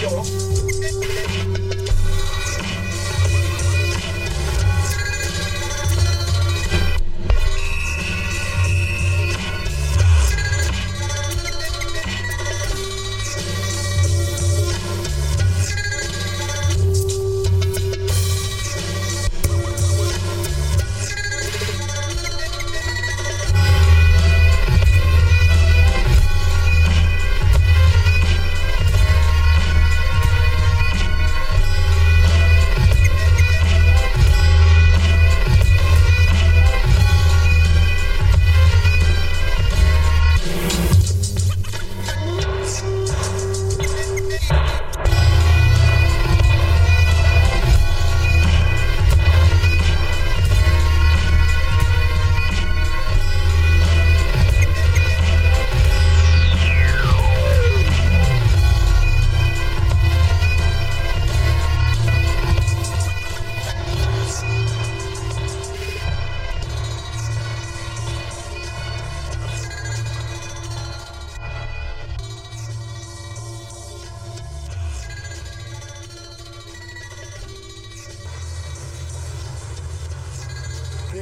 有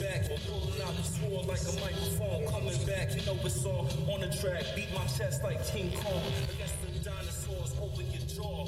back. Pulling out the sword like a microphone, coming back. You know it's all on the track. Beat my chest like King Kong against the dinosaurs over your jaw.